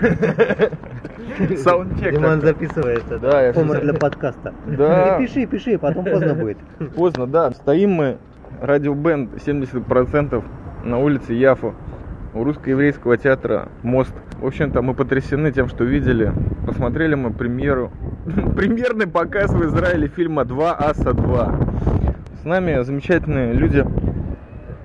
Саундчек. Диман записывается. Да, я всё- для подкаста. Да. Пиши, пиши, потом поздно будет. Поздно, да. Стоим мы, радиобенд 70% на улице Яфу. У русско-еврейского театра «Мост». В общем-то, мы потрясены тем, что видели. Посмотрели мы премьеру, премьерный показ в Израиле фильма «Два аса 2». С нами замечательные люди.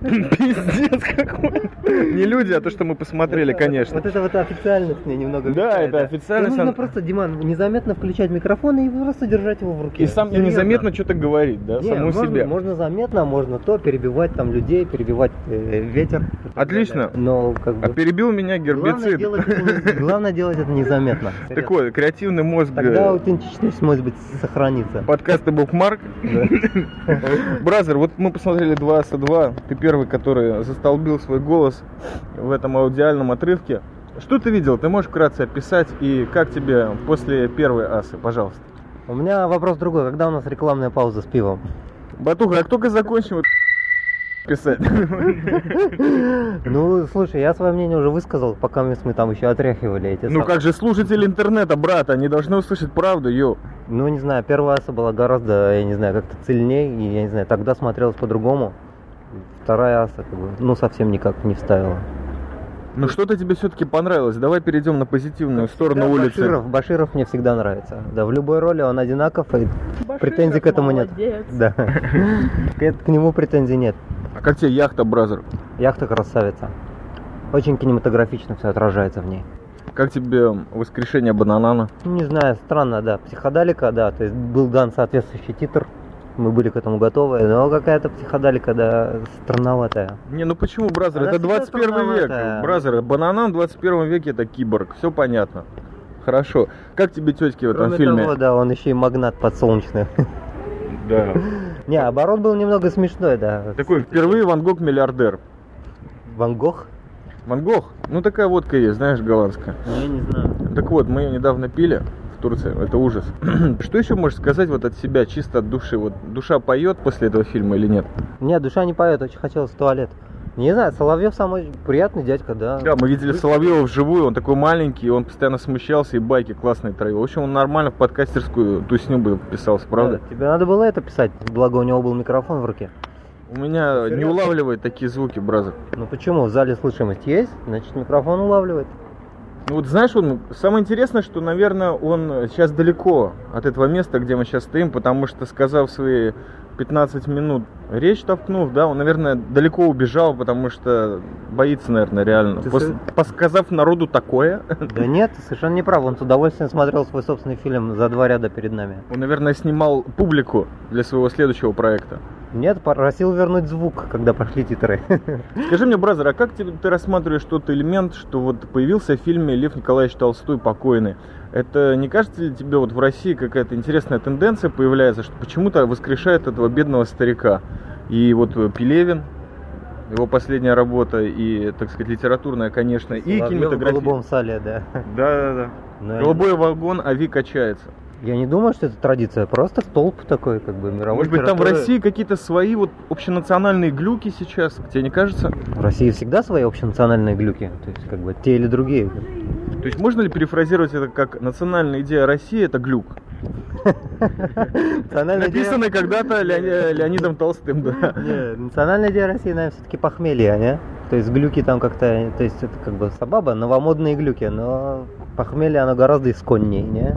Пиздец какой. Не люди, а то, что мы посмотрели, конечно. Вот это вот официальность мне немного Да, это официальность, нужно просто, Диман, незаметно включать микрофон и просто держать его в руке. И сам и незаметно что-то говорить, да, саму себе. можно заметно, можно то, перебивать там людей, перебивать э, ветер. Отлично. Но как бы... А перебил меня гербицид. главное делать это незаметно. Так вот, креативный мозг Тогда э, аутентичность, может быть, сохранится. подкаста Bookmark. Brother, вот мы посмотрели 2-АССА-2. Ты первый, который застолбил свой голос в этом аудиальном отрывке. Что ты видел? Ты можешь вкратце описать и как тебе после первой асы, пожалуйста. У меня вопрос другой. Когда у нас рекламная пауза с пивом? Батуха, как только закончим писать. Ну, слушай, я свое мнение уже высказал, пока мы там еще отряхивали эти Ну как же слушатели интернета, брат, они должны услышать правду, йоу. Ну, не знаю, первая аса была гораздо, я не знаю, как-то цельнее, и, я не знаю, тогда смотрелось по-другому. Вторая аса, как бы, ну, совсем никак не вставила. Ну что-то тебе все-таки понравилось. Давай перейдем на позитивную сторону Да, улицы. Баширов, Баширов мне всегда нравится. Да, в любой роли он одинаков, и претензий к этому нет. молодец. Да. К нему претензий нет. А как тебе яхта, бразер? Яхта красавица. Очень кинематографично все отражается в ней. Как тебе воскрешение бананана? Не знаю, странно, да. Психоделика, да, то есть был дан соответствующий титр. Мы были к этому готовы, но какая-то психоделика, да, странноватая. Не, ну почему, brother? Она это всегда 21 век. Brother, Бананан в 21 веке это киборг. Все понятно. Хорошо. Как тебе тетки в этом Кроме фильме? того, да, он еще и магнат подсолнечный. Да. Не, оборот был немного смешной, да. Такой впервые Ван Гог миллиардер. Ван Гог? Ван Гог? Ну такая водка есть, знаешь, голландская. Я не знаю. Так вот, мы ее недавно пили в Турции. Это ужас. Что еще можешь сказать вот от себя, чисто от души? Вот душа поет после этого фильма или нет? Нет, душа не поет, очень хотелось в туалет. Не знаю, Соловьев самый приятный дядька, да. Да, мы видели Соловьева вживую, он такой маленький, он постоянно смущался и байки классные троил. В общем, он нормально в подкастерскую тусню бы писался, правда? Да, Тебе надо было это писать, благо у него был микрофон в руке. У меня не улавливает такие звуки, бразер. Ну почему? В зале слышимость есть, значит микрофон улавливает. Ну вот знаешь, он самое интересное, что, наверное, он сейчас далеко от этого места, где мы сейчас стоим, потому что, сказав свои 15 минут речь толкнув, да, он, наверное, далеко убежал, потому что боится, наверное, реально. Ты Пос- со- Посказав народу такое, Да нет, совершенно не прав. Он с удовольствием смотрел свой собственный фильм за два ряда перед нами. он, наверное, снимал публику для своего следующего проекта. Нет, просил вернуть звук, когда пошли титры. Скажи мне, бразер, а как ты, ты рассматриваешь тот элемент, что вот появился в фильме Лев Николаевич Толстой покойный? Это не кажется ли тебе вот в России какая-то интересная тенденция появляется, что почему-то воскрешают этого бедного старика? И вот э, Пелевин, его последняя работа, и, так сказать, литературная, конечно, и Соловьев в кинематография. голубом сале, да. Да, да, да. Но я- Голубой вагон, а Ви качается. Я не думаю, что это традиция, просто столб такой, как бы мировой Может быть, там в. России какие-то свои вот общенациональные глюки сейчас, тебе не кажется? В России всегда свои общенациональные глюки, то есть как бы те или другие. То есть можно ли перефразировать это как национальная идея России это глюк? Написанный когда-то Леони- Леонидом Толстым, да. Национальная идея России, наверное, все-таки похмелье, а не? То есть глюки там как-то, то есть это как бы сабаба, новомодные глюки, но похмелье оно гораздо исконнее, не?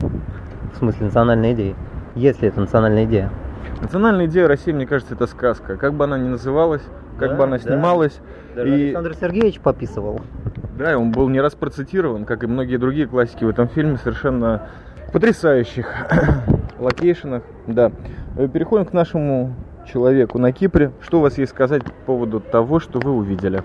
В смысле национальной идеи. Если это национальная идея. Национальная идея России, мне кажется, это сказка. Как бы она ни называлась, как Да, бы она да. снималась. Даже И- Александр Сергеевич пописывал. Да, и он был не раз процитирован, как и многие другие классики в этом фильме, совершенно потрясающих локейшенах. Да. Э, Переходим к нашему человеку на Кипре. Что у вас есть сказать по поводу того, что вы увидели?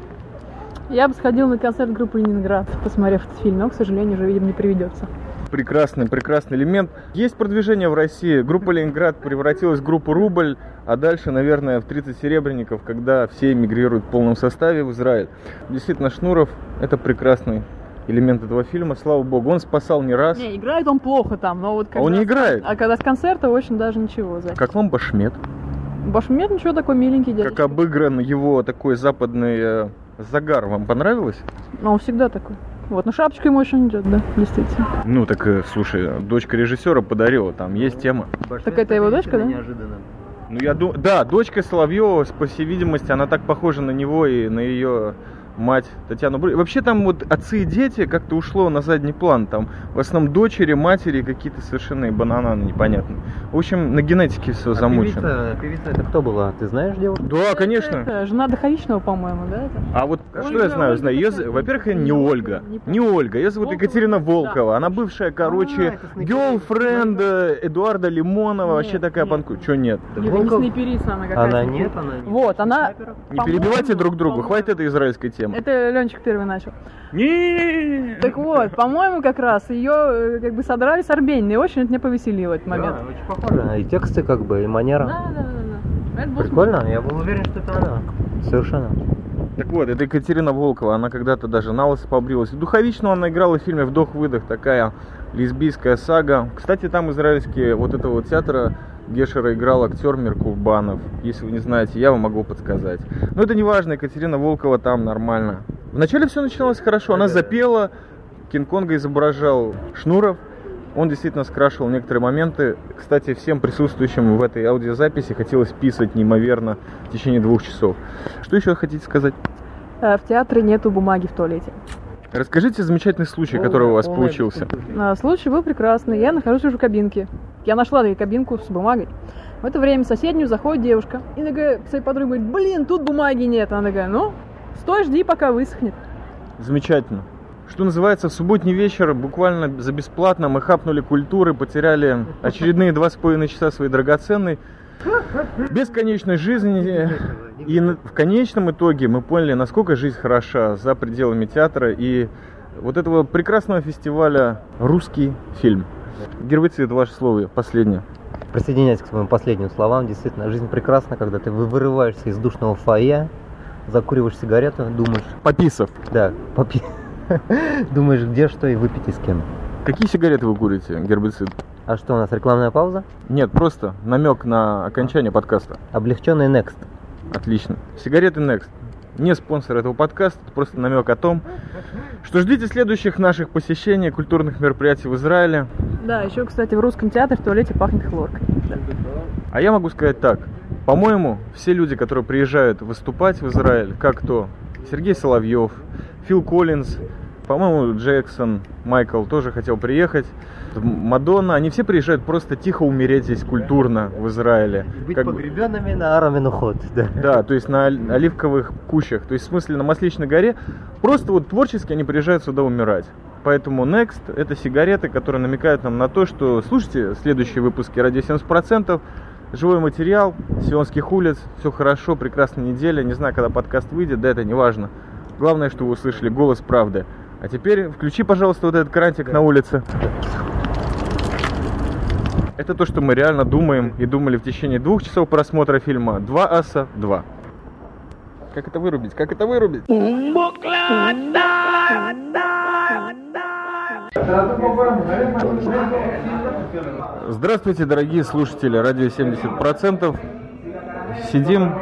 Я бы сходила на концерт группы Ленинград, посмотрев этот фильм, но, к сожалению, уже, видимо, не приведется. Прекрасный, прекрасный элемент. Есть продвижение в России. Группа Ленинград превратилась в группу Рубль, а дальше, наверное, в 30 серебряников, когда все эмигрируют в полном составе в Израиль. Действительно, Шнуров – это прекрасный элемент этого фильма, слава богу. Он спасал не раз. Не, играет он плохо там, но вот когда... Он не играет? А когда с концерта очень даже ничего. За. Как вам Башмет? Башмет ничего такой миленький Как дядечка. обыгран его такой западный э, загар. Вам понравилось? Но он всегда такой. Вот, но шапочка ему очень идет, да, действительно. Ну так, э, слушай, дочка режиссера подарила, там есть тема. Так это его дочка, да? Неожиданно. Ну я думаю, да, дочка Соловьева, по всей видимости, она так похожа на него и на ее мать Татьяну Бры. Вообще там вот отцы и дети как-то ушло на задний план. Там в основном дочери, матери какие-то совершенно банананы непонятные. В общем, на генетике все А замучено. певица, певица это кто была? Ты знаешь девушку? Да, конечно. Это жена Доховичного, по-моему, да? это? А вот что Ольга, я знаю, Ольга знаю. Ее, во-первых, не Не Ольга. помню. Не Ольга. Ее зовут Волкова? Екатерина Волкова. Да. Она бывшая, короче, это снайпер. герлфренд Эдуарда Лимонова. Вообще Нет, такая нет. панку. Че нет? Нет, Волков? не снайперица она какая-то. Она нет, она не Вот, она... Не перебивайте друг друга. Хватит этой израильской темы. Это Ленчик первый начал. Не. Так вот, по-моему, как раз ее как бы содрали с Арбенина, и очень это меня повеселило этот момент. Да, очень похоже. И тексты как бы, и манера. Да, да, да, да. Прикольно, я был уверен, что это она. Совершенно. Так вот, это Екатерина Волкова, она когда-то даже на лысо побрилась. Духовичную она играла в фильме «Вдох-выдох», такая лесбийская сага. Кстати, там израильские вот этого вот театра Гешера играл актер Меркурбанов. Если вы не знаете, я вам могу подсказать. Но это не важно, Екатерина Волкова там нормально. Вначале все начиналось хорошо, она запела, Кинг-Конга изображал Шнуров. Он действительно скрашивал некоторые моменты. Кстати, всем присутствующим в этой аудиозаписи хотелось писать неимоверно в течение двух часов. Что еще хотите сказать? Э, В театре нету бумаги в туалете. Расскажите замечательный случай, который у вас получился. А, Случай был прекрасный. Я нахожусь уже в кабинке. Я нашла таки кабинку с бумагой. В это время в соседнюю заходит девушка. И такая к своей подруге говорит, блин, тут бумаги нет. Она такая, ну, стой, жди, пока высохнет. Замечательно. Что называется, в субботний вечер буквально за бесплатно мы хапнули культуры, потеряли очередные два с половиной часа своей драгоценной бесконечной жизни. И в конечном итоге мы поняли, насколько жизнь хороша за пределами театра и вот этого прекрасного фестиваля «Русский фильм». Гербицид, ваше слово последнее. Присоединяюсь к своим последним словам. Действительно, жизнь прекрасна, когда ты вы- вырываешься из душного фойе, закуриваешь сигарету, думаешь, Пописов. да, попи... Думаешь, где что и выпить и с кем. Какие сигареты вы курите, гербицид? А что у нас, рекламная пауза? Нет, просто намек на окончание подкаста. Облегченный Next. Отлично. Сигареты Next. Не спонсор этого подкаста, это просто намек о том, что ждите следующих наших посещений культурных мероприятий в Израиле. Да, еще, кстати, в русском театре в туалете пахнет хлоркой. Да. А я могу сказать так. По-моему, все люди, которые приезжают выступать в Израиль, как то Сергей Соловьев, Фил Коллинз, по-моему, Джексон, Майкл тоже хотел приехать, Мадонна, они все приезжают просто тихо умереть здесь культурно в Израиле. Быть Как погребенными на Араминуход. Да. Да, то есть на оливковых кущах. То есть в смысле на Масличной горе. Просто вот творчески они приезжают сюда умирать. Поэтому Next это сигареты, которые намекают нам на то, что слушайте следующие выпуски радио 70%, живой материал, Сионских улиц, все хорошо, прекрасная неделя. Не знаю, когда подкаст выйдет, да это не важно. Главное, что вы услышали голос правды. А теперь включи, пожалуйста, вот этот крантик на улице. Это то, что мы реально думаем и думали в течение двух часов просмотра фильма «Два аса 2». Как это вырубить? Как это вырубить? Здравствуйте, дорогие слушатели радио 70%. Сидим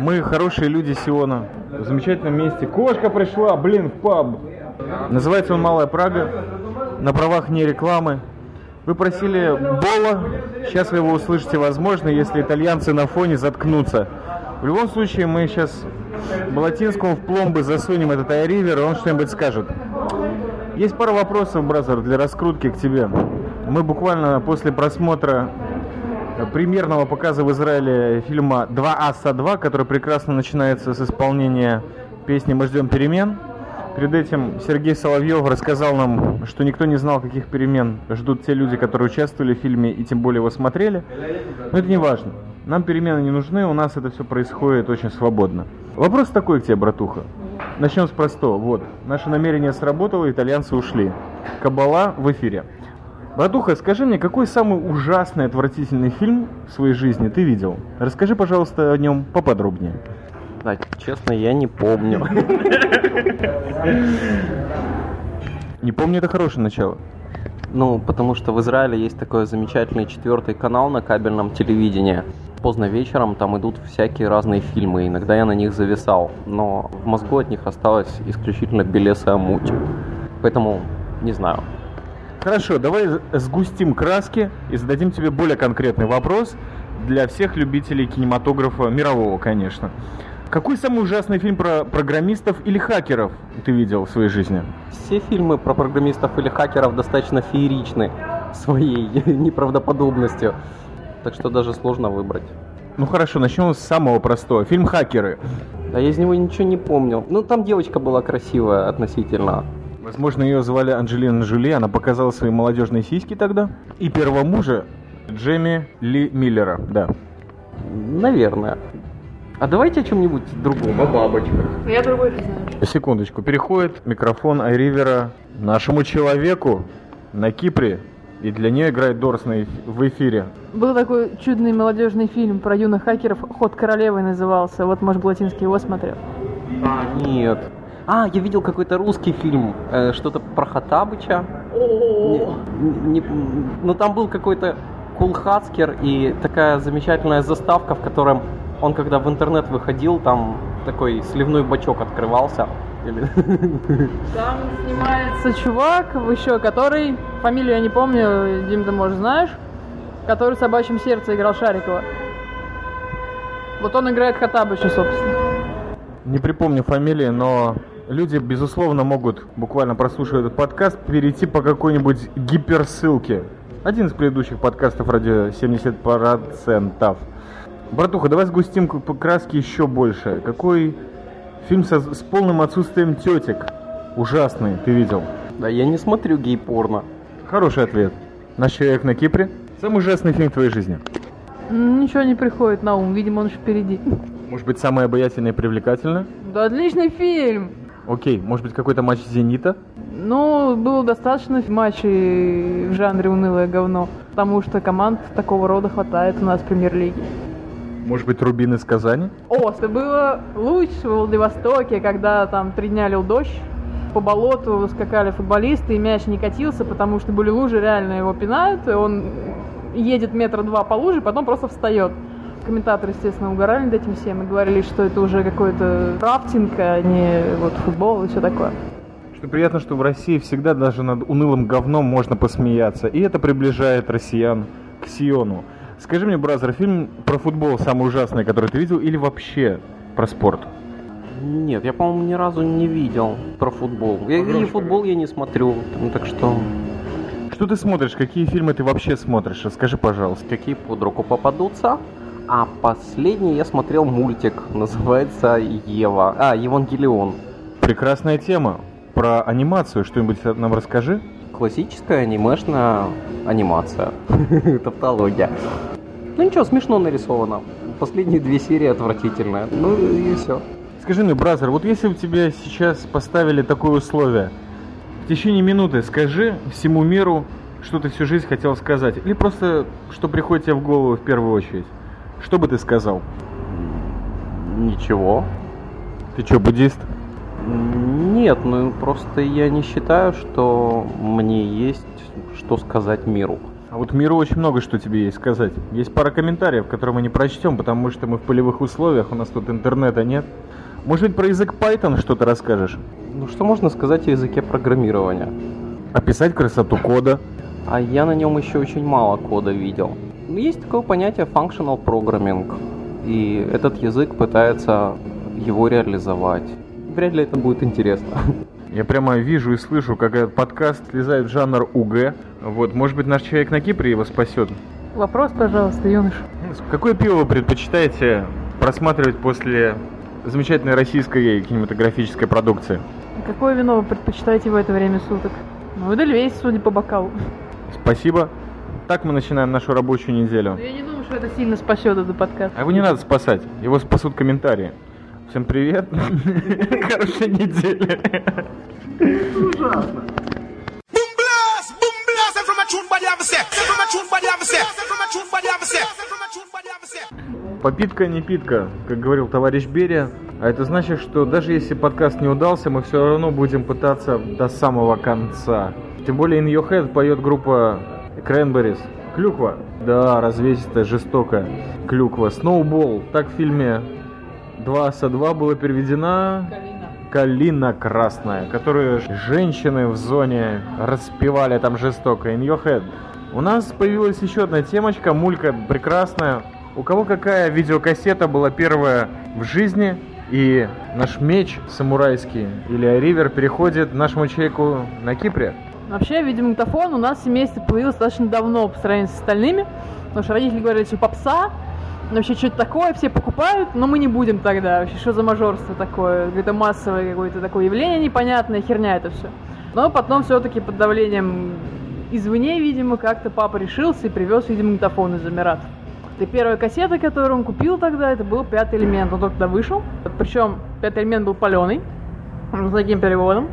мы, хорошие люди Сиона, в замечательном месте. Кошка пришла, блин, в паб. Называется он «Малая Прага», на правах не рекламы. Вы просили Бола, сейчас вы его услышите, возможно, если итальянцы на фоне заткнутся. В любом случае, мы сейчас Балатинскому в пломбы засунем этот айривер, и он что-нибудь скажет. Есть пара вопросов, бразер, для раскрутки к тебе. Мы буквально после просмотра премьерного показа в Израиле фильма «Два аса 2», который прекрасно начинается с исполнения песни «Мы ждем перемен». Перед этим Сергей Соловьев рассказал нам, что никто не знал, каких перемен ждут те люди, которые участвовали в фильме и тем более его смотрели. Но это не важно. Нам перемены не нужны, у нас это все происходит очень свободно. Вопрос такой к тебе, братуха. Начнем с простого. Вот, наше намерение сработало, итальянцы ушли. Кабала в эфире. Братуха, скажи мне, какой самый ужасный, отвратительный фильм в своей жизни ты видел? Расскажи, пожалуйста, о нем поподробнее. Да, честно, я не помню. Не помню, это хорошее начало. Ну, потому что в Израиле есть такой замечательный четвертый канал на кабельном телевидении. Поздно вечером там идут всякие разные фильмы, иногда я на них зависал, но в мозгу от них осталась исключительно белесая муть. Поэтому не знаю. Хорошо, давай сгустим краски и зададим тебе более конкретный вопрос для всех любителей кинематографа мирового, конечно. Какой самый ужасный фильм про программистов или хакеров ты видел в своей жизни? Все фильмы про программистов или хакеров достаточно фееричны своей неправдоподобностью. Так что даже сложно выбрать. Ну хорошо, начнем с самого простого. Фильм «Хакеры». А я из него ничего не помнил. Ну, там девочка была красивая относительно. Возможно, ее звали Анджелина Джоли, она показала свои молодежные сиськи тогда. И первого мужа Джемми Ли Миллера, да. Наверное. А давайте о чем-нибудь другом, о бабочках. Я другой не знаю. Секундочку, переходит микрофон Айривера нашему человеку на Кипре. И для нее играет Дорс на эф- в эфире. Был такой чудный молодежный фильм про юных хакеров, «Ход королевы» назывался. Вот, может, Блатинский его смотрел. А, нет. А, я видел какой-то русский фильм, э, что-то про Хатабыча. Не- не- ну, там был какой-то кулхацкер и такая замечательная заставка, в котором он, когда в интернет выходил, там такой сливной бачок открывался. Или- Там снимается чувак еще, который, фамилию я не помню, Дим, ты, может, знаешь, который в «Собачьем сердце» играл Шарикова. Вот он играет Хатабыча, собственно. Не припомню фамилии, но люди, безусловно, могут, буквально прослушивая этот подкаст, перейти по какой-нибудь гиперссылке. Один из предыдущих подкастов радио 70%. Братуха, давай сгустим к- по краске еще больше. Какой фильм со- с полным отсутствием тетек? Ужасный, ты видел? Да, я не смотрю гей-порно. Хороший ответ. Наш человек на Кипре. Самый ужасный фильм в твоей жизни. Ничего не приходит на ум, видимо, он еще впереди. Может быть, самое обаятельное и привлекательное? Да отличный фильм! Окей, может быть, какой-то матч «Зенита»? Ну, было достаточно матчей в жанре унылое говно, потому что команд такого рода хватает у нас в премьер-лиге. Может быть, «Рубин» из Казани? О, это было лучше в Владивостоке, когда там три дня лил дождь, по болоту скакали футболисты, и мяч не катился, потому что были лужи, реально его пинают, и он едет метра два по луже, потом просто встает. Комментаторы, естественно, угорали над этим всем и говорили, что это уже какой-то рафтинг, а не вот футбол и все такое. Что приятно, что в России всегда даже над унылым говном можно посмеяться. И это приближает россиян к Сиону. Скажи мне, бразер, фильм про футбол самый ужасный, который ты видел, или вообще про спорт? Нет, я, по-моему, ни разу не видел про футбол. Я и футбол я не смотрю, так что Что ты смотришь? Какие фильмы ты вообще смотришь? Расскажи, пожалуйста. какие под руку попадутся. А последний я смотрел мультик, называется Ева. А, Евангелион. Прекрасная тема. Про анимацию что-нибудь нам расскажи. Классическая анимешная анимация. Тавтология. Ну ничего, смешно нарисовано. Последние две серии отвратительные. Ну и все. Скажи мне, бразер, вот если бы тебе сейчас поставили такое условие, в течение минуты скажи всему миру, что ты всю жизнь хотел сказать, или просто что приходит тебе в голову в первую очередь. Что бы ты сказал? Ничего. Ты что, буддист? Нет, ну просто я не считаю, что мне есть что сказать миру. А вот миру очень много что тебе есть сказать. Есть пара комментариев, которые мы не прочтем, потому что мы в полевых условиях, у нас тут интернета нет. Может быть, про язык Python что-то расскажешь? Ну что можно сказать о языке программирования? Описать красоту кода. А я на нем еще очень мало кода видел. Есть такое понятие functional programming, и этот язык пытается его реализовать. Вряд ли это будет интересно. Я прямо вижу и слышу, как этот подкаст слезает в жанр УГ. Вот, может быть, наш человек на Кипре его спасет. Вопрос, пожалуйста, юноша. Какое пиво вы предпочитаете просматривать после замечательной российской кинематографической продукции? Какое вино вы предпочитаете в это время суток? Ну, Эдельвейс, судя по бокалу. Спасибо. Так мы начинаем нашу рабочую неделю. Но я не думаю, что это сильно спасет этот подкаст. А его не надо спасать, его спасут комментарии. Всем привет. Хорошей недели. Set. Попитка не питка, как говорил товарищ Берия. А это значит, что даже если подкаст не удался, мы все равно будем пытаться до самого конца. Тем более In Your Head поет группа Cranberries. Клюква. Да, развесистая, жестокая. Клюква. Snowball. Так в фильме 2 со 2 было переведено... «Калина красная», которую женщины в зоне распевали там жестоко. In your head. У нас появилась еще одна темочка, мулька прекрасная. У кого какая видеокассета была первая в жизни, и наш меч самурайский или ривер переходит нашему человеку на Кипре. Вообще, видеомагнитофон у нас в семействе появился достаточно давно по сравнению с остальными, потому что родители говорили, что попса, вообще что-то такое, все покупают, но мы не будем тогда. Вообще, что за мажорство такое? Это массовое какое-то такое явление непонятное, херня это все. Но потом все-таки под давлением извне, видимо, как-то папа решился и привез видеомагнитофон из Эмиратов. И первая кассета, которую он купил тогда, это был «Пятый элемент». Он только тогда вышел. Причем «Пятый элемент» был паленый, с таким переводом.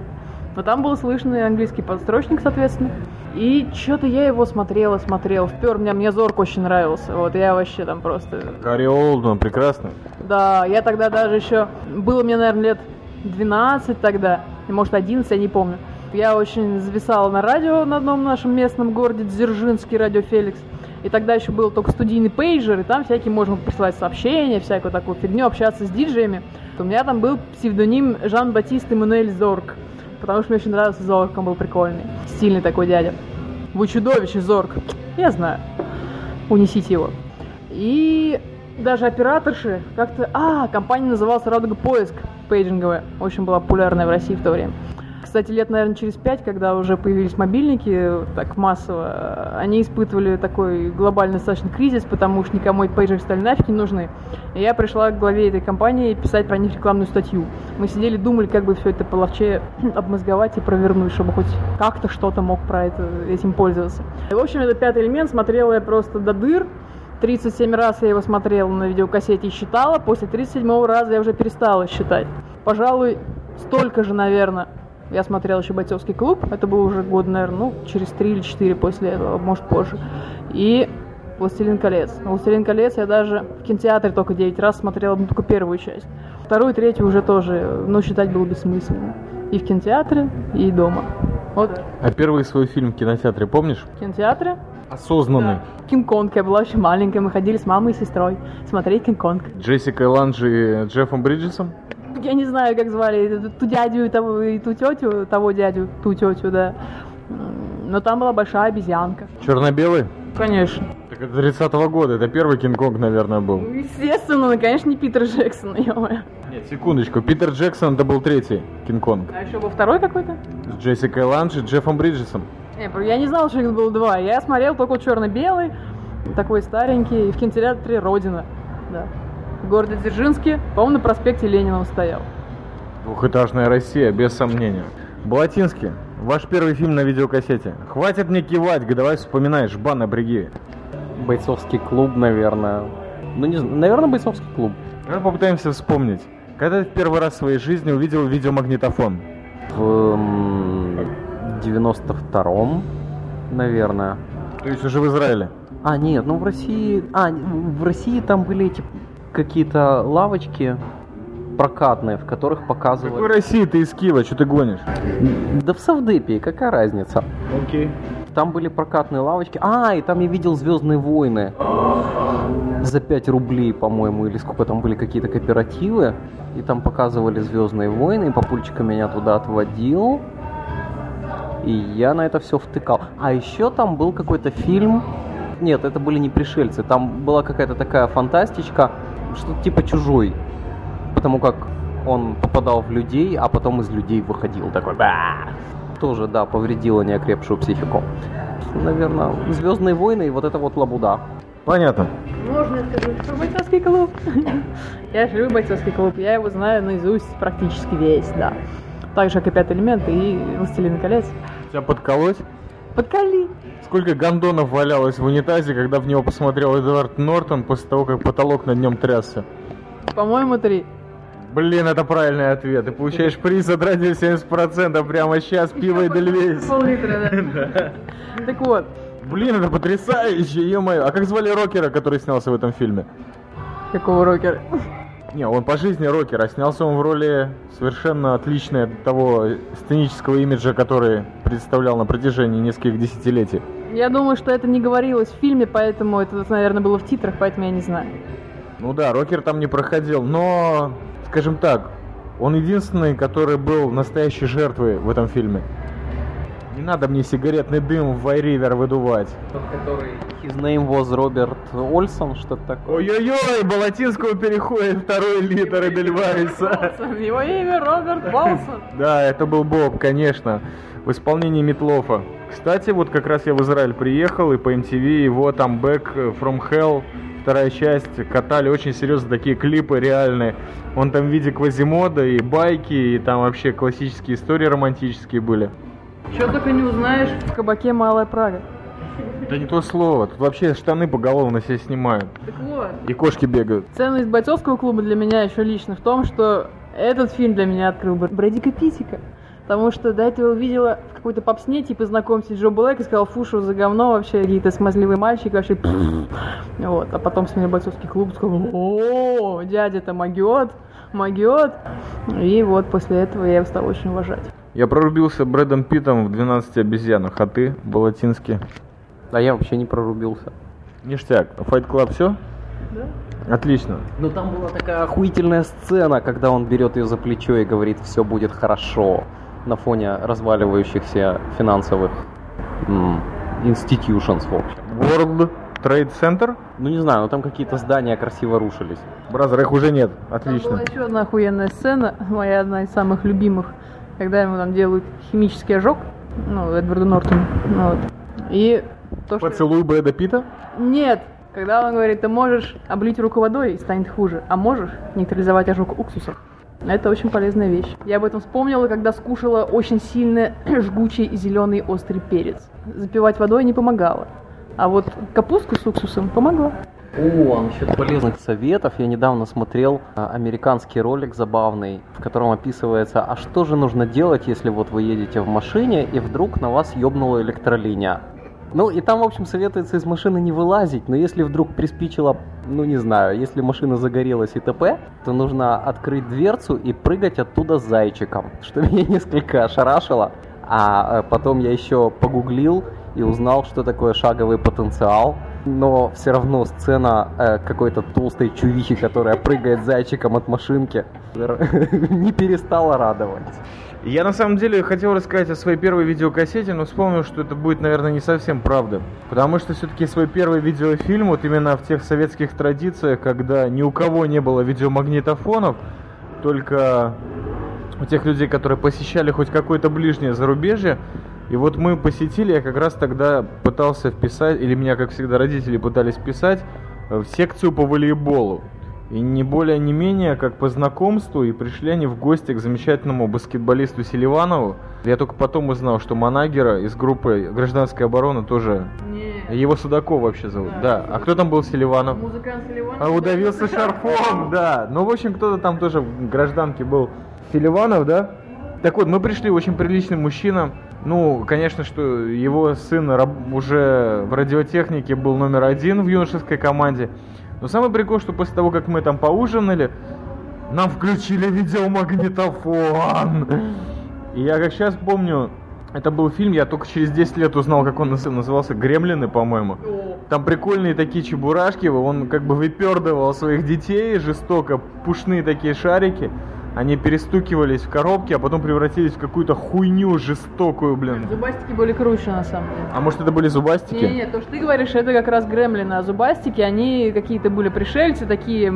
Но там был слышно и английский подстрочник, соответственно. И что-то я его смотрела, смотрела. Впер, мне, мне Зорк очень нравился. Вот я вообще там просто... Гарри Олдман, прекрасно. Да, я тогда даже еще... Было мне, наверное, лет 12 тогда, может, 11, я не помню. Я очень зависала на радио на одном нашем местном городе, Дзержинский, радио Феликс. И тогда еще был только студийный пейджер, и там всякие можно присылать сообщения, всякую такую фигню, общаться с диджеями. У меня там был псевдоним Жан-Батист Эммануэль Зорг, потому что мне очень нравился Зорг, он был прикольный, стильный такой дядя. Вы чудовище, Зорг. Я знаю. Унесите его. И даже операторши как-то... А, компания называлась «Радуга Поиск» пейджинговая. Очень была популярная в России в то время. Кстати, лет, наверное, через пять, когда уже появились мобильники так массово, они испытывали такой глобальный достаточно кризис, потому что никому эти пейджеры стали нафиг не нужны. И я пришла к главе этой компании писать про них рекламную статью. Мы сидели, думали, как бы все это половче обмозговать и провернуть, чтобы хоть как-то что-то мог про это, этим пользоваться. И, в общем, это пятый элемент смотрела я просто до дыр. 37 раз я его смотрела на видеокассете и считала. После 37 раза я уже перестала считать. Пожалуй, столько же, наверное, я смотрел еще «Бойцовский клуб», это был уже год, наверное, ну, через три или четыре после этого, может, позже. И «Властелин колец». «Властелин колец» я даже в кинотеатре только 9 раз смотрела ну, только первую часть. Вторую и третью уже тоже, ну, считать было бессмысленно. И в кинотеатре, и дома. Вот. А первый свой фильм в кинотеатре помнишь? В кинотеатре Осознанный. Кинг-Конг. Я была очень маленькая, мы ходили с мамой и сестрой смотреть Кинг-Конг. Джессика Ланджи и Джеффом Бриджесом? Я не знаю, как звали ту дядю и, того, и ту тетю, того дядю, ту тетю, да. Но там была большая обезьянка. Черно-белый? Конечно. Так это 30-го года, это первый Кинг-Конг, наверное, был. Ну, Естественно, ну, конечно, не Питер Джексон, ё Нет, секундочку, Питер Джексон это был третий Кинг-Конг. А еще был второй какой-то? С Джессикой Ланж и Джеффом Бриджесом. Не, я не знала, что их было два. Я смотрел только черно-белый, такой старенький, и в кинотеатре Родина. Да. В городе Дзержинске, по-моему, на проспекте Ленина он стоял. Двухэтажная Россия, без сомнения. Балатинский, ваш первый фильм на видеокассете. Хватит мне кивать, давай вспоминай, жбан на бриги. Бойцовский клуб, наверное. Ну, не знаю, наверное, бойцовский клуб. Давай попытаемся вспомнить. Когда ты в первый раз в своей жизни увидел видеомагнитофон? В м, 92-м, наверное. То есть уже в Израиле. А, нет, ну в России... А, в России там были эти какие-то лавочки прокатные, в которых В какой показывали... России ты из Киева, что ты гонишь? Да в Савдепе, какая разница? Окей. Там были прокатные лавочки. А, и там я видел Звездные войны. За 5 рублей, по-моему, или сколько там были какие-то кооперативы. И там показывали Звездные войны, и папульчика меня туда отводил. И я на это все втыкал. А еще там был какой-то фильм. Нет, это были не пришельцы. Там была какая-то такая фантастичка, что-то типа чужой. Потому как он попадал в людей, а потом из людей выходил такой. «Ба!» Тоже, да, повредило неокрепшую психику. Наверное, Звездные войны и вот это вот лабуда. Понятно. Можно скажу, что бойцовский клуб? Я же люблю бойцовский клуб, я его знаю наизусть практически весь, да. Так же, как и пятый элемент и Властелин колец. Тебя подколоть? Подколи. Сколько гондонов валялось в унитазе, когда в него посмотрел Эдвард Нортон после того, как потолок над нем трясся? По-моему, три. Блин, это правильный ответ. Ты получаешь приз от радио 70% прямо сейчас, пиво и дельвейс. Пол-литра, да. Так вот, Блин, это потрясающе, ё-моё. А как звали рокера, который снялся в этом фильме? какого рокера? Не, он по жизни рокер, а снялся он в роли совершенно отличной от того сценического имиджа, который представлял на протяжении нескольких десятилетий. Я думаю, что это не говорилось в фильме, поэтому это, наверное, было в титрах, поэтому я не знаю. Ну да, рокер там не проходил, но, скажем так, Он единственный, который был настоящей жертвой в этом фильме. Не надо мне сигаретный дым в Вайривер выдувать. Тот, который... His name was Роберт Ольсон, что-то такое. Ой-ой-ой, Балатинского переходит второй литр Эдельвайса. Его имя Роберт Болсон. Да, это был Боб, конечно, в исполнении Метлофа. Кстати, вот как раз я в Израиль приехал, и по MTV его там Back from Hell, вторая часть, катали очень серьезно такие клипы реальные. Он там в виде Квазимода и байки, и там вообще классические истории романтические были. Что только не узнаешь в кабаке Малая Прага. Да не то слово, тут вообще штаны поголовно себя снимают. Так вот, И кошки бегают. ценность бойцовского клуба для меня еще лично в том, что этот фильм для меня открыл Бр- Брэдика Питика. Потому что до этого увидела в какой-то попсне, типа, знакомься Джо Блэк и сказал, фу, что за говно вообще, какие-то смазливый мальчик вообще. Вот, а потом смотрел бойцовский клуб, сказал, о, дядя-то магиот, магиот. И вот после этого я его стал очень уважать. Я прорубился Брэдом Питом в 12 обезьянах, а ты, Балатинский? А я вообще не прорубился. Ништяк. Fight Club все? Да. Отлично. Ну там была такая охуительная сцена, когда он берет ее за плечо и говорит, все будет хорошо на фоне разваливающихся финансовых institutions, в общем. World Trade Center? Ну не знаю, но там какие-то здания красиво рушились. Бразер, их уже нет. Там Отлично. была еще одна охуенная сцена, моя одна из самых любимых, когда ему там делают химический ожог, ну, Эдварду Нортону, ну, вот. И то, что... Поцелуй Брэда Питта? Нет! Когда он говорит, ты можешь облить руку водой и станет хуже, а можешь нейтрализовать ожог уксусом. Это очень полезная вещь. Я об этом вспомнила, когда скушала очень сильно жгучий зеленый острый перец. Запивать водой не помогало. А вот капустку с уксусом помогла. О, насчет полезных советов. Я недавно смотрел а, американский ролик забавный, в котором описывается, а что же нужно делать, если вот вы едете в машине и вдруг на вас ёбнула электролиния. Ну и там, в общем, советуется из машины не вылазить, но если вдруг приспичило, ну не знаю, если машина загорелась и т.п., то нужно открыть дверцу и прыгать оттуда с зайчиком, что меня несколько ошарашило. А э, потом я еще погуглил и узнал, что такое шаговый потенциал. Но все равно сцена э, какой-то толстой чувихи, которая прыгает зайчиком от машинки, не перестала радовать. Я на самом деле хотел рассказать о своей первой видеокассете, но вспомнил, что это будет, наверное, не совсем правда. Потому что все-таки свой первый видеофильм, вот именно в тех советских традициях, когда ни у кого не было видеомагнитофонов, только у тех людей, которые посещали хоть какое-то ближнее зарубежье, и вот мы посетили, я как раз тогда пытался вписать, или меня, как всегда, родители пытались вписать э, в секцию по волейболу. И не более, не менее, как по знакомству, и пришли они в гости к замечательному баскетболисту Селиванову. Я только потом узнал, что Манагера из группы «Гражданская оборона» тоже... Не. Его Судаков вообще зовут, да. А кто там был Селиванов? Музыкант Селиван. А удавился шарфом, да. Ну, в общем, кто-то там тоже в гражданке был. Селиванов, да? Так вот, мы пришли, очень приличный мужчина. Ну, конечно, что его сын уже в радиотехнике был номер один в юношеской команде. Но самый прикол, что после того, как мы там поужинали, нам включили видеомагнитофон. И я как сейчас помню, это был фильм, я только через 10 лет узнал, как он наз- назывался, «Гремлины», по-моему. Там прикольные такие чебурашки, он как бы выпердывал своих детей жестоко, пушные такие шарики. Они перестукивались в коробки, а потом превратились в какую-то хуйню жестокую, блин. Зубастики были круче, на самом деле. А может это были зубастики? Не, не, то, что ты говоришь, это как раз гремлины, а зубастики, они какие-то были пришельцы, такие,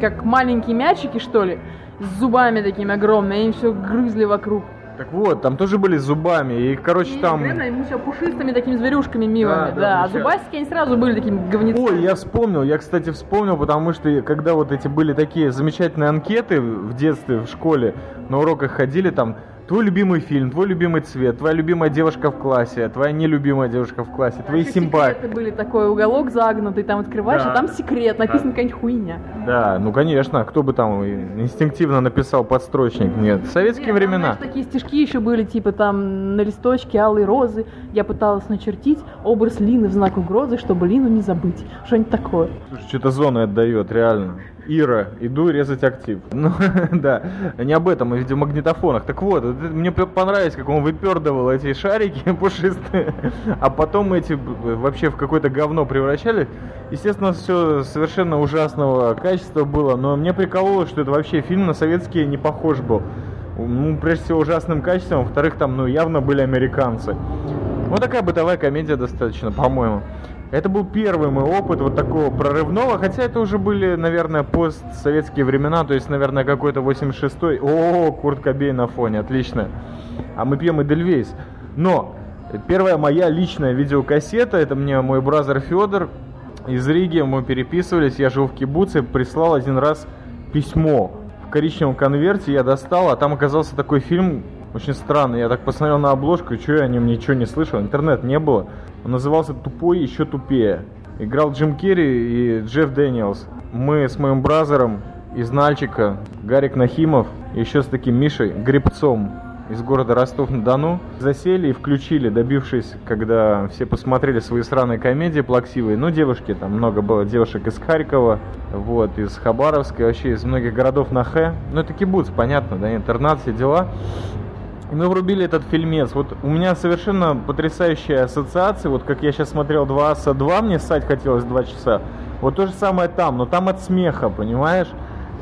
как маленькие мячики, что ли, с зубами такими огромными, они все грызли вокруг. Так вот, там тоже были с зубами, и, короче, Не, там... гремлины, они все пушистыми такими зверюшками милыми, Да, да, да, а зубастики, они сразу были такими говнецами. Ой, я вспомнил, я, кстати, вспомнил, потому что когда вот эти были такие замечательные анкеты в детстве, в школе, на уроках ходили там, твой любимый фильм, твой любимый цвет, твоя любимая девушка в классе, твоя нелюбимая девушка в классе, твои Еще симпатии. секреты были такой уголок загнутый, там открываешь, Да. а там секрет, написано какая-нибудь хуйня. Да, ну конечно, кто бы там инстинктивно написал подстрочник? Нет, советские Нет, там, времена. знаешь, такие стишки еще были, типа там на листочке алые розы. Я пыталась начертить образ Лины в знак угрозы, чтобы Лину не забыть. Что-нибудь такое. Слушай, что-то зоны отдает, реально. Ира, иду резать актив. Ну, да, не об этом, а в видеомагнитофонах. Так вот, вот мне понравилось, как он выпердывал эти шарики пушистые, а потом эти вообще в какое-то говно превращали. Естественно, все совершенно ужасного качества было, но мне прикололо, что это вообще фильм на советские не похож был. Ну, прежде всего, ужасным качеством, во-вторых, там, ну, явно были американцы. Ну, такая бытовая комедия достаточно, по-моему. Это был первый мой опыт вот такого прорывного, хотя это уже были, наверное, постсоветские времена, то есть, наверное, какой-то 86-й. О, Курт Кобейн на фоне, отлично. А мы пьем Эдельвейс. Но первая моя личная видеокассета, это мне мой brother Федор из Риги, мы переписывались, я жил в Кибуце, прислал один раз письмо в коричневом конверте, я достал, а там оказался такой фильм, очень странный. Я так посмотрел на обложку, и что я о нем ничего не слышал. Интернет не было. Он назывался «Тупой еще тупее». Играл Джим Керри и Джефф Дэниелс. Мы с моим brother ом из Нальчика, Гарик Нахимов, еще с таким Мишей Грибцом из города Ростов-на-Дону, засели и включили, добившись, когда все посмотрели свои сраные комедии плаксивые. Ну, девушки, там много было девушек из Харькова, вот, из Хабаровска, вообще из многих городов на Х. Ну, это кибуц, понятно, да, интернат, все дела. И мы врубили этот фильмец. Вот у меня совершенно потрясающая ассоциация. Вот как я сейчас смотрел 2 аса 2, мне ссать хотелось 2 часа. Вот то же самое там, но там от смеха, понимаешь?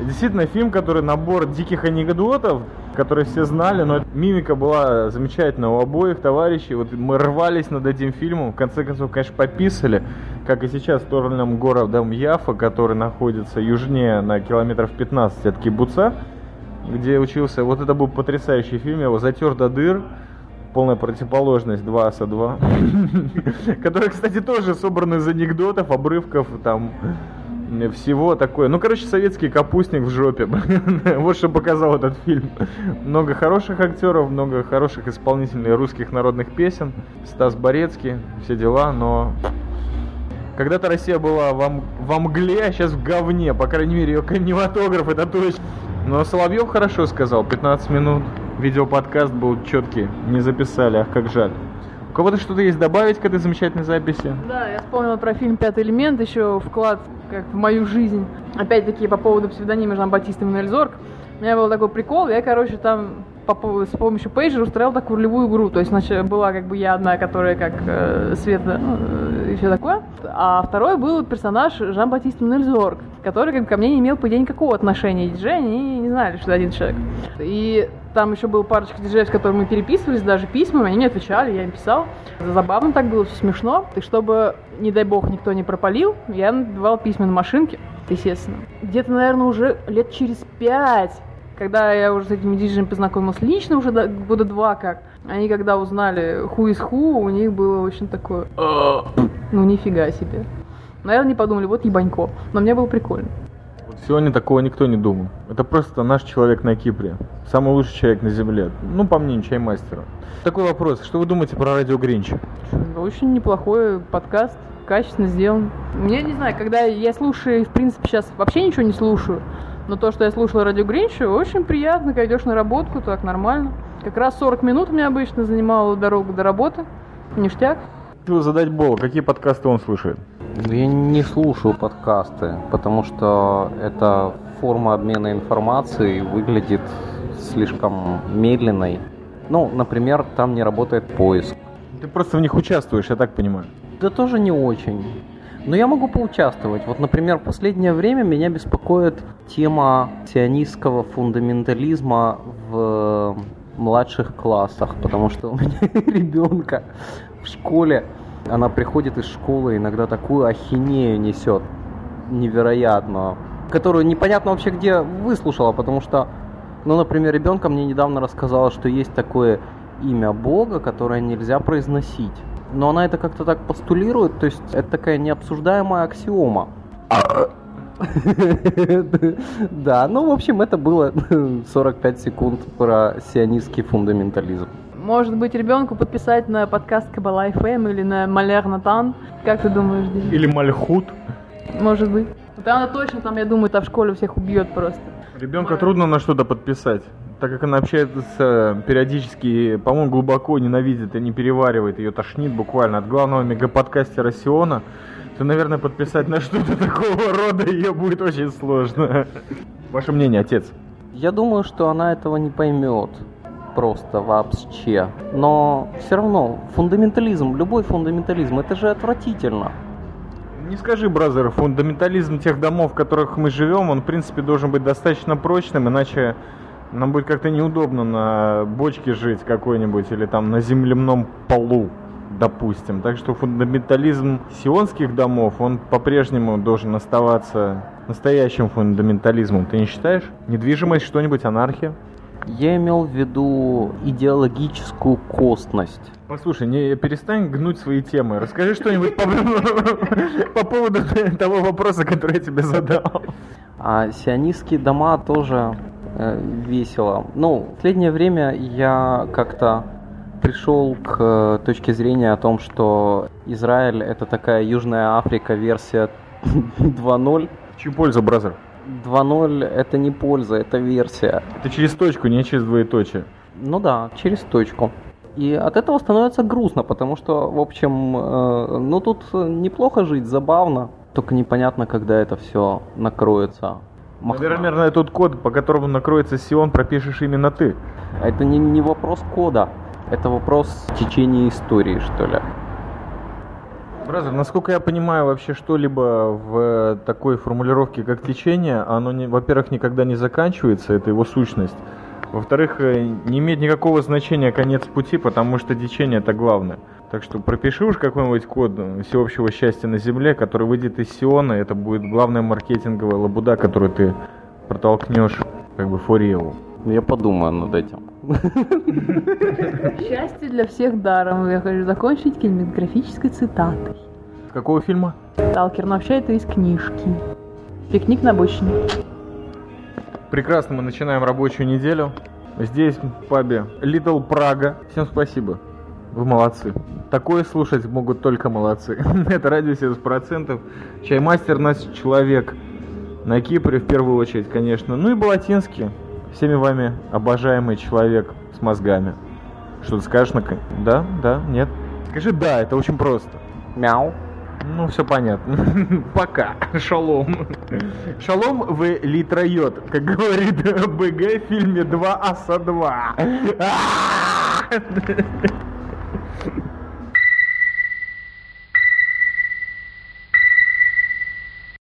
Действительно, фильм, который набор диких анекдотов, которые все знали, но мимика была замечательная у обоих товарищей. Вот мы рвались над этим фильмом, в конце концов, конечно, пописали, как и сейчас сторону городом Яфа, который находится южнее на километров 15 от Кибуца где учился. Вот это был потрясающий фильм, его затер до дыр. Полная противоположность 2 аса 2. Который, кстати, тоже собран из анекдотов, обрывков, там, всего такое. Ну, короче, советский капустник в жопе. вот что показал этот фильм. Много хороших актеров, много хороших исполнителей русских народных песен. Стас Борецкий, все дела, но когда-то Россия была во, во мгле, а сейчас в говне. По крайней мере, ее кинематограф, это точно. Но Соловьев хорошо сказал, 15 минут. Видеоподкаст был четкий, не записали, ах, как жаль. У кого-то что-то есть добавить к этой замечательной записи? Да, я вспомнила про фильм «Пятый элемент», еще вклад как в мою жизнь. Опять-таки по поводу псевдонима Жан-Батиста Минельзорг. У меня был такой прикол, я, короче, там по с помощью пейджера устроил такую ролевую игру. То есть, значит, была как бы я одна, которая как э, Света ну, э, и все такое. А второй был персонаж Жан-Батист Минельзорг, который как бы, ко мне не имел, по идее, никакого отношения. И диджеи, они не знали, что это один человек. И там еще был парочка диджеев, с которыми мы переписывались, даже письмами, они мне отвечали, я им писал. Забавно так было, все смешно. И чтобы, не дай бог, никто не пропалил, я набивал письма на машинке, естественно. Где-то, наверное, уже лет через пять когда я уже с этими диджеями познакомилась лично, уже до- года два как, они когда узнали ху из ху, у них было очень такое, «А, ну нифига себе. Наверное, не подумали, вот ебанько. Но мне было прикольно. Вот сегодня такого никто не думал. Это просто наш человек на Кипре. Самый лучший человек на Земле. Ну, по мнению чаймастера. Такой вопрос. Что вы думаете про радио Гринч? Очень неплохой подкаст, качественно сделан. Мне, не знаю, когда я слушаю, в принципе, сейчас вообще ничего не слушаю, но то, что я слушала радио Гринча, очень приятно, когда идешь на работу, так нормально. Как раз 40 минут у меня обычно занимала дорога до работы. Ништяк. Хочу задать Бо, какие подкасты он слушает? Я не слушаю подкасты, потому что эта форма обмена информацией выглядит слишком медленной. Ну, например, там не работает поиск. Ты просто в них участвуешь, я так понимаю. Да тоже не очень. Но я могу поучаствовать. Вот, например, в последнее время меня беспокоит тема сионистского фундаментализма в младших классах, потому что у меня ребенка в школе, она приходит из школы, иногда такую ахинею несет невероятную, которую непонятно вообще где выслушала, потому что, ну, например, ребенка мне недавно рассказала, что есть такое имя Бога, которое нельзя произносить. Но она это как-то так постулирует, то есть это такая необсуждаемая аксиома. Да, ну, в общем, это было 45 секунд про сионистский фундаментализм. Может быть, ребенку подписать на подкаст Кабала FM или на Малер Натан? Как ты думаешь, Дим? Или Мальхут. Может быть. Вот она точно там, я думаю, там в школе всех убьет просто. Ребенка трудно на что-то подписать, так как она общается периодически, по-моему, глубоко ненавидит и не переваривает, ее тошнит буквально от главного мегаподкастера Сиона. то, наверное, подписать на что-то такого рода ее будет очень сложно. Ваше мнение, отец? Я думаю, что она этого не поймет просто вообще. Но все равно фундаментализм, любой фундаментализм, это же отвратительно. Не скажи, бразер, фундаментализм тех домов, в которых мы живем, он, в принципе, должен быть достаточно прочным, иначе нам будет как-то неудобно на бочке жить какой-нибудь или там на земляном полу, допустим. Так что фундаментализм сионских домов, он по-прежнему должен оставаться настоящим фундаментализмом. Ты не считаешь? Недвижимость, что-нибудь, анархия? Я имел в виду идеологическую костность. Послушай, не перестань гнуть свои темы. Расскажи что-нибудь по, по поводу того вопроса, который я тебе задал. А сионистские дома тоже весело. Ну, в последнее время я как-то пришел к э, точке зрения о том, что Израиль это такая Южная Африка версия 2.0. Чью пользу, бразер? 2.0 это не польза, это версия. Это через точку, не через двоеточие. Ну да, через точку. И от этого становится грустно, потому что, в общем, э, ну тут неплохо жить, забавно, только непонятно, когда это все накроется. Махна. Наверное, тот код, по которому накроется Сион, пропишешь именно ты. Это не, не вопрос кода, это вопрос течения истории, что ли. Brother, насколько я понимаю, вообще что-либо в такой формулировке, как течение, оно, не, во-первых, никогда не заканчивается, это его сущность. Во-вторых, э, не имеет никакого значения конец пути, потому что течение это главное. Так что пропиши уж какой-нибудь код всеобщего счастья на Земле, который выйдет из Сиона, это будет главная маркетинговая лабуда, которую ты протолкнешь как бы forever. Я подумаю над этим. Счастье для всех даром. Я хочу закончить кинематографической цитатой. С какого фильма? Сталкер, но вообще это из книжки. Пикник на обочине. Прекрасно, мы начинаем рабочую неделю. Здесь, в пабе Little Praga. Всем спасибо. Вы молодцы. Такое слушать могут только молодцы. Это радио 70%. Чаймастер наш человек. На Кипре в первую очередь, конечно. Ну и Балатинский. Всеми вами обожаемый человек с мозгами. Что ты скажешь на... Да? Да? Нет? Скажи да, это очень просто. Мяу. Ну, все понятно. Пока. Шалом. Шалом вы литроет, как говорит БГ в фильме 2 аса 2.